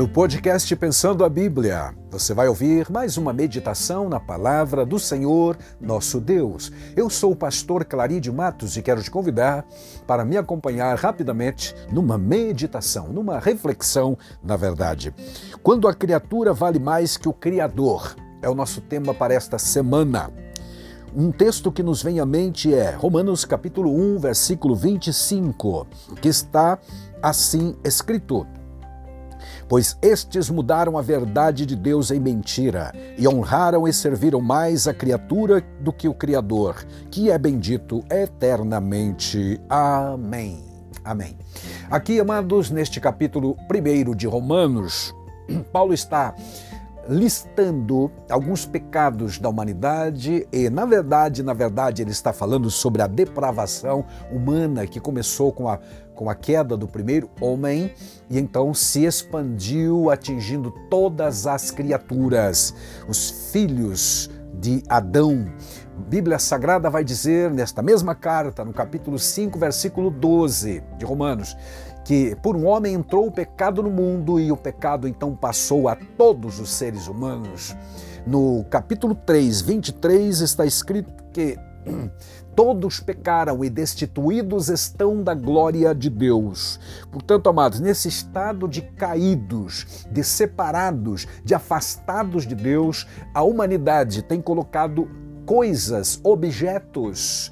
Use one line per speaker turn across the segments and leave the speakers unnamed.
No podcast Pensando a Bíblia, você vai ouvir mais uma meditação na palavra do Senhor, nosso Deus. Eu sou o pastor Claride Matos e quero te convidar para me acompanhar rapidamente numa meditação, numa reflexão, na verdade. Quando a criatura vale mais que o Criador, é o nosso tema para esta semana. Um texto que nos vem à mente é Romanos capítulo 1, versículo 25, que está assim escrito: Pois estes mudaram a verdade de Deus em mentira e honraram e serviram mais a criatura do que o Criador, que é bendito eternamente. Amém. Amém. Aqui, amados, neste capítulo 1 de Romanos, Paulo está listando alguns pecados da humanidade e, na verdade, na verdade, ele está falando sobre a depravação humana que começou com a, com a queda do primeiro homem e então se expandiu atingindo todas as criaturas, os filhos de Adão. Bíblia Sagrada vai dizer nesta mesma carta, no capítulo 5, versículo 12 de Romanos, que por um homem entrou o pecado no mundo e o pecado então passou a todos os seres humanos. No capítulo 3, 23 está escrito que todos pecaram e destituídos estão da glória de Deus. Portanto, amados, nesse estado de caídos, de separados, de afastados de Deus, a humanidade tem colocado coisas, objetos,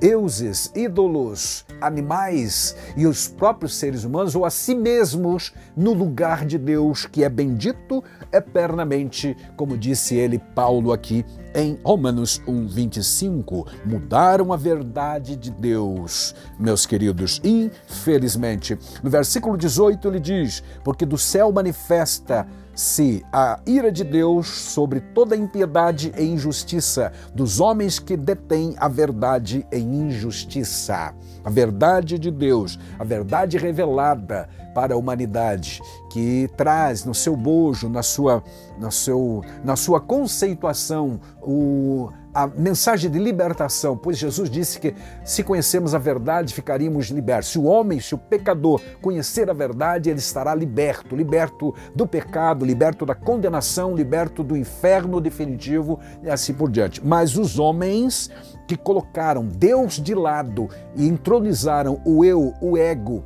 deuses, ídolos, animais e os próprios seres humanos ou a si mesmos no lugar de Deus que é bendito eternamente, como disse ele Paulo aqui em Romanos 1:25. Mudaram a verdade de Deus, meus queridos. Infelizmente, no versículo 18 ele diz: "Porque do céu manifesta se a ira de Deus sobre toda impiedade e injustiça dos homens que detêm a verdade em injustiça. A verdade de Deus, a verdade revelada para a humanidade, que traz no seu bojo, na sua, na seu, na sua conceituação, o, a mensagem de libertação, pois Jesus disse que se conhecemos a verdade, ficaríamos libertos. Se o homem, se o pecador conhecer a verdade, ele estará liberto, liberto do pecado, liberto da condenação, liberto do inferno definitivo e assim por diante. Mas os homens que colocaram Deus de lado e entronizaram o eu, o ego,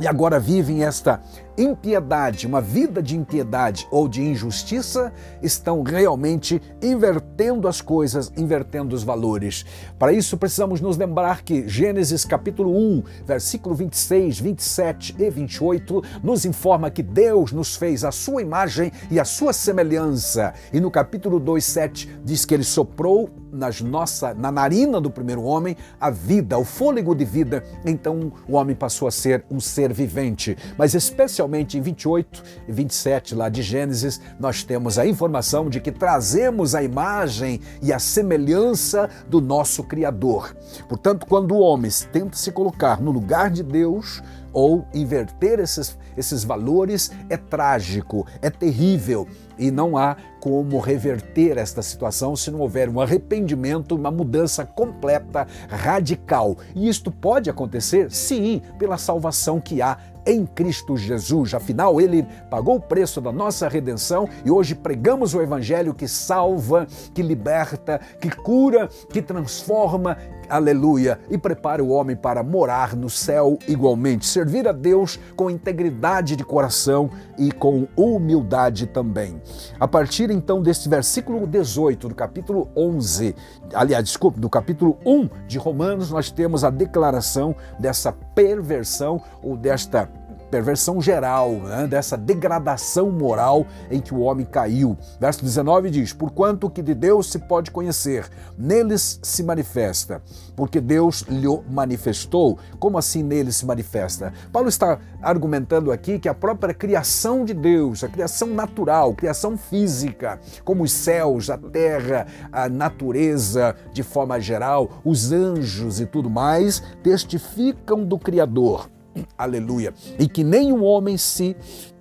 e agora vivem esta impiedade, uma vida de impiedade ou de injustiça, estão realmente invertendo as coisas, invertendo os valores. Para isso, precisamos nos lembrar que Gênesis capítulo 1, versículo 26, 27 e 28 nos informa que Deus nos fez a sua imagem e a sua semelhança. E no capítulo 2, 7 diz que ele soprou nas nossa, na narina do primeiro homem a vida, o fôlego de vida. Então o homem passou a ser um ser vivente, mas especialmente Especialmente em 28 e 27 lá de Gênesis, nós temos a informação de que trazemos a imagem e a semelhança do nosso Criador. Portanto, quando o homem tenta se colocar no lugar de Deus, ou inverter esses, esses valores é trágico, é terrível e não há como reverter esta situação se não houver um arrependimento, uma mudança completa, radical. E isto pode acontecer, sim, pela salvação que há em Cristo Jesus. Afinal, ele pagou o preço da nossa redenção e hoje pregamos o evangelho que salva, que liberta, que cura, que transforma, aleluia, e prepara o homem para morar no céu igualmente, servir a Deus com integridade de coração e com humildade também. A partir então deste versículo 18 do capítulo 11, aliás, desculpe, do capítulo 1 de Romanos, nós temos a declaração dessa perversão ou desta perversão geral, né, dessa degradação moral em que o homem caiu. Verso 19 diz: Porquanto que de Deus se pode conhecer, neles se manifesta, porque Deus lhe manifestou. Como assim neles se manifesta? Paulo está argumentando aqui que a própria criação de Deus, a criação natural, criação física, como os céus, a terra, a natureza de forma geral, os anjos e tudo mais, testificam do Criador aleluia, e que nenhum homem se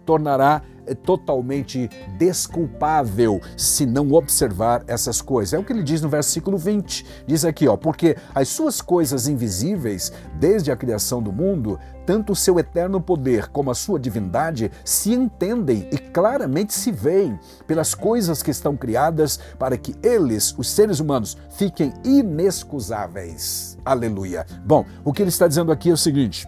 tornará é totalmente desculpável se não observar essas coisas. É o que ele diz no versículo 20. Diz aqui, ó, porque as suas coisas invisíveis, desde a criação do mundo, tanto o seu eterno poder como a sua divindade se entendem e claramente se veem pelas coisas que estão criadas para que eles, os seres humanos, fiquem inexcusáveis. Aleluia. Bom, o que ele está dizendo aqui é o seguinte: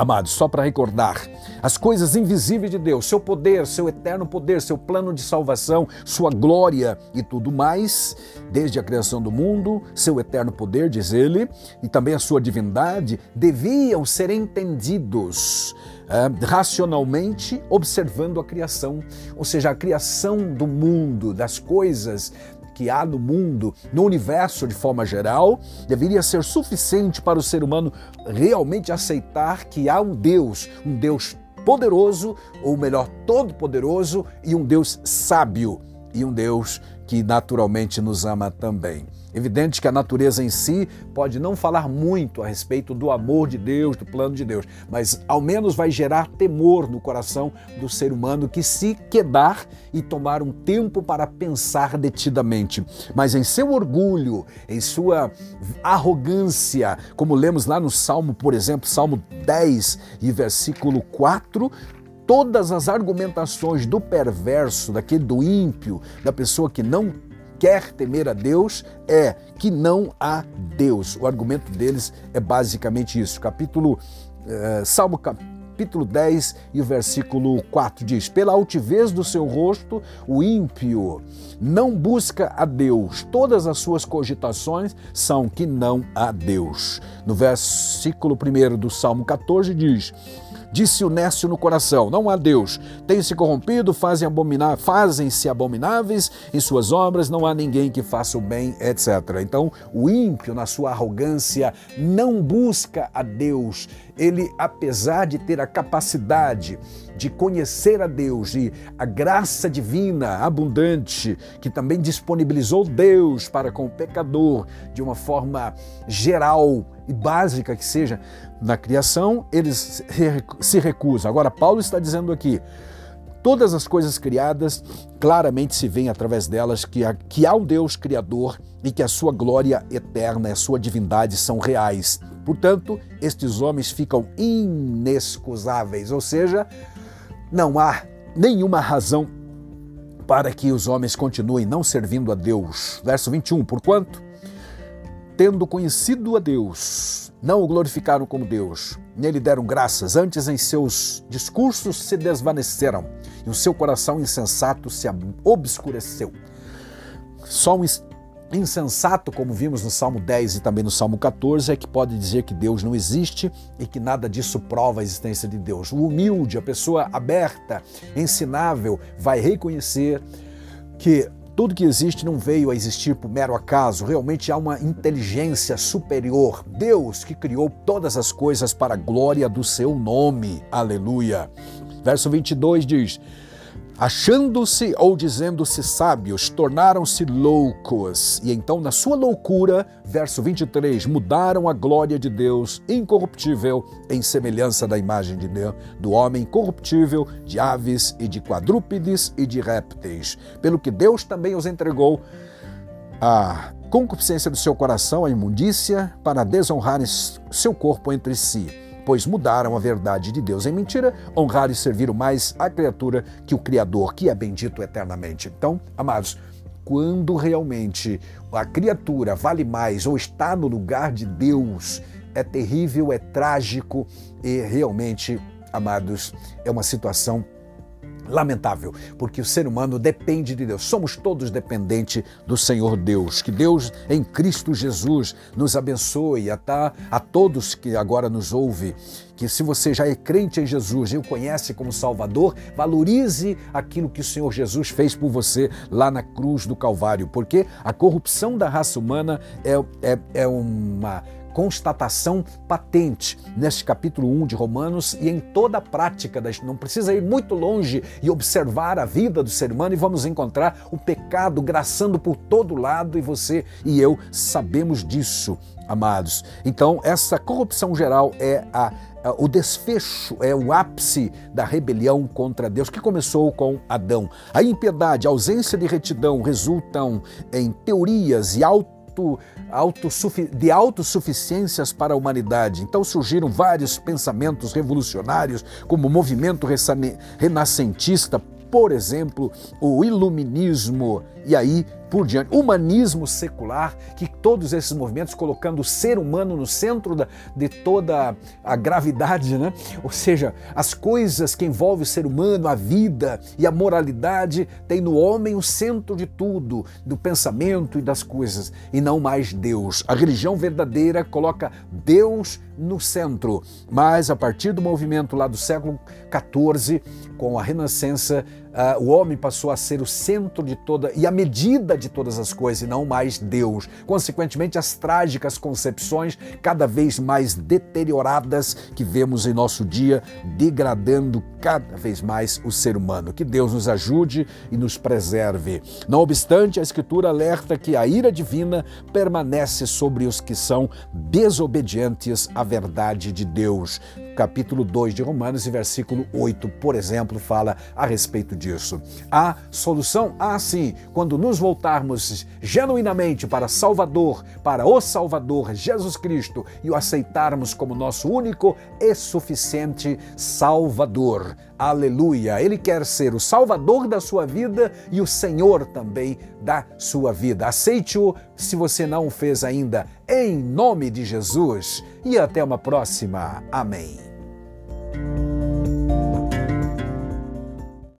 Amados, só para recordar, as coisas invisíveis de Deus, seu poder, seu eterno poder, seu plano de salvação, sua glória e tudo mais, desde a criação do mundo, seu eterno poder, diz ele, e também a sua divindade, deviam ser entendidos é, racionalmente observando a criação, ou seja, a criação do mundo, das coisas que há no mundo, no universo de forma geral, deveria ser suficiente para o ser humano realmente aceitar que há um Deus, um Deus poderoso, ou melhor, todo-poderoso, e um Deus sábio, e um Deus que naturalmente nos ama também. Evidente que a natureza em si pode não falar muito a respeito do amor de Deus, do plano de Deus, mas ao menos vai gerar temor no coração do ser humano que se quedar e tomar um tempo para pensar detidamente. Mas em seu orgulho, em sua arrogância, como lemos lá no Salmo, por exemplo, Salmo 10 e versículo 4, todas as argumentações do perverso, daquele do ímpio, da pessoa que não quer temer a Deus é que não há Deus. O argumento deles é basicamente isso. Capítulo eh, Salmo capítulo 10 e o versículo 4 diz: Pela altivez do seu rosto, o ímpio não busca a Deus. Todas as suas cogitações são que não há Deus. No versículo 1 do Salmo 14 diz: Disse o Nécio no coração: Não há Deus. Tem-se corrompido, fazem abominar, fazem-se abomináveis em suas obras, não há ninguém que faça o bem, etc. Então, o ímpio, na sua arrogância, não busca a Deus. Ele, apesar de ter a capacidade de conhecer a Deus e a graça divina abundante, que também disponibilizou Deus para com o pecador de uma forma geral e básica que seja, na criação, eles se recusam. Agora, Paulo está dizendo aqui: todas as coisas criadas claramente se vêem através delas que há, que há um Deus Criador e que a sua glória eterna e a sua divindade são reais. Portanto, estes homens ficam inexcusáveis, ou seja, não há nenhuma razão para que os homens continuem não servindo a Deus. Verso 21, porquanto, tendo conhecido a Deus, não o glorificaram como Deus, nele deram graças, antes em seus discursos se desvaneceram e o seu coração insensato se obscureceu. Só um insensato, como vimos no Salmo 10 e também no Salmo 14, é que pode dizer que Deus não existe e que nada disso prova a existência de Deus. O humilde, a pessoa aberta, ensinável, vai reconhecer que tudo que existe não veio a existir por mero acaso, realmente há uma inteligência superior. Deus que criou todas as coisas para a glória do seu nome. Aleluia. Verso 22 diz: achando-se ou dizendo-se sábios, tornaram-se loucos. E então, na sua loucura, verso 23, mudaram a glória de Deus incorruptível em semelhança da imagem de Deus, do homem corruptível, de aves e de quadrúpedes e de répteis. Pelo que Deus também os entregou a concupiscência do seu coração, a imundícia, para desonrarem seu corpo entre si pois mudaram a verdade de Deus em mentira, honraram e serviram mais a criatura que o Criador, que é bendito eternamente. Então, amados, quando realmente a criatura vale mais ou está no lugar de Deus, é terrível, é trágico e realmente, amados, é uma situação lamentável, porque o ser humano depende de Deus. Somos todos dependentes do Senhor Deus. Que Deus em Cristo Jesus nos abençoe a, tá, a todos que agora nos ouve. Que se você já é crente em Jesus e o conhece como Salvador, valorize aquilo que o Senhor Jesus fez por você lá na cruz do Calvário, porque a corrupção da raça humana é, é, é uma constatação patente neste capítulo 1 de Romanos e em toda a prática. Das, não precisa ir muito longe e observar a vida do ser humano e vamos encontrar o pecado graçando por todo lado e você e eu sabemos disso, amados. Então, essa corrupção geral é a o desfecho, é o ápice da rebelião contra Deus, que começou com Adão. A impiedade, a ausência de retidão resultam em teorias e auto, de autossuficiências para a humanidade. Então surgiram vários pensamentos revolucionários, como o movimento renascentista, por exemplo, o iluminismo, e aí por diante. Humanismo secular, que todos esses movimentos colocando o ser humano no centro da, de toda a gravidade, né? ou seja, as coisas que envolvem o ser humano, a vida e a moralidade, tem no homem o centro de tudo, do pensamento e das coisas, e não mais Deus. A religião verdadeira coloca Deus no centro, mas a partir do movimento lá do século XIV, com a Renascença, uh, o homem passou a ser o centro de toda e a medida de todas as coisas e não mais Deus. Consequentemente, as trágicas concepções cada vez mais deterioradas que vemos em nosso dia, degradando cada vez mais o ser humano. Que Deus nos ajude e nos preserve. Não obstante, a Escritura alerta que a ira divina permanece sobre os que são desobedientes à verdade de Deus capítulo 2 de Romanos e versículo 8, por exemplo, fala a respeito disso. A solução? Ah, sim, quando nos voltarmos genuinamente para Salvador, para o Salvador Jesus Cristo e o aceitarmos como nosso único e suficiente Salvador. Aleluia! Ele quer ser o Salvador da sua vida e o Senhor também da sua vida. Aceite-o se você não o fez ainda, em nome de Jesus e até uma próxima. Amém.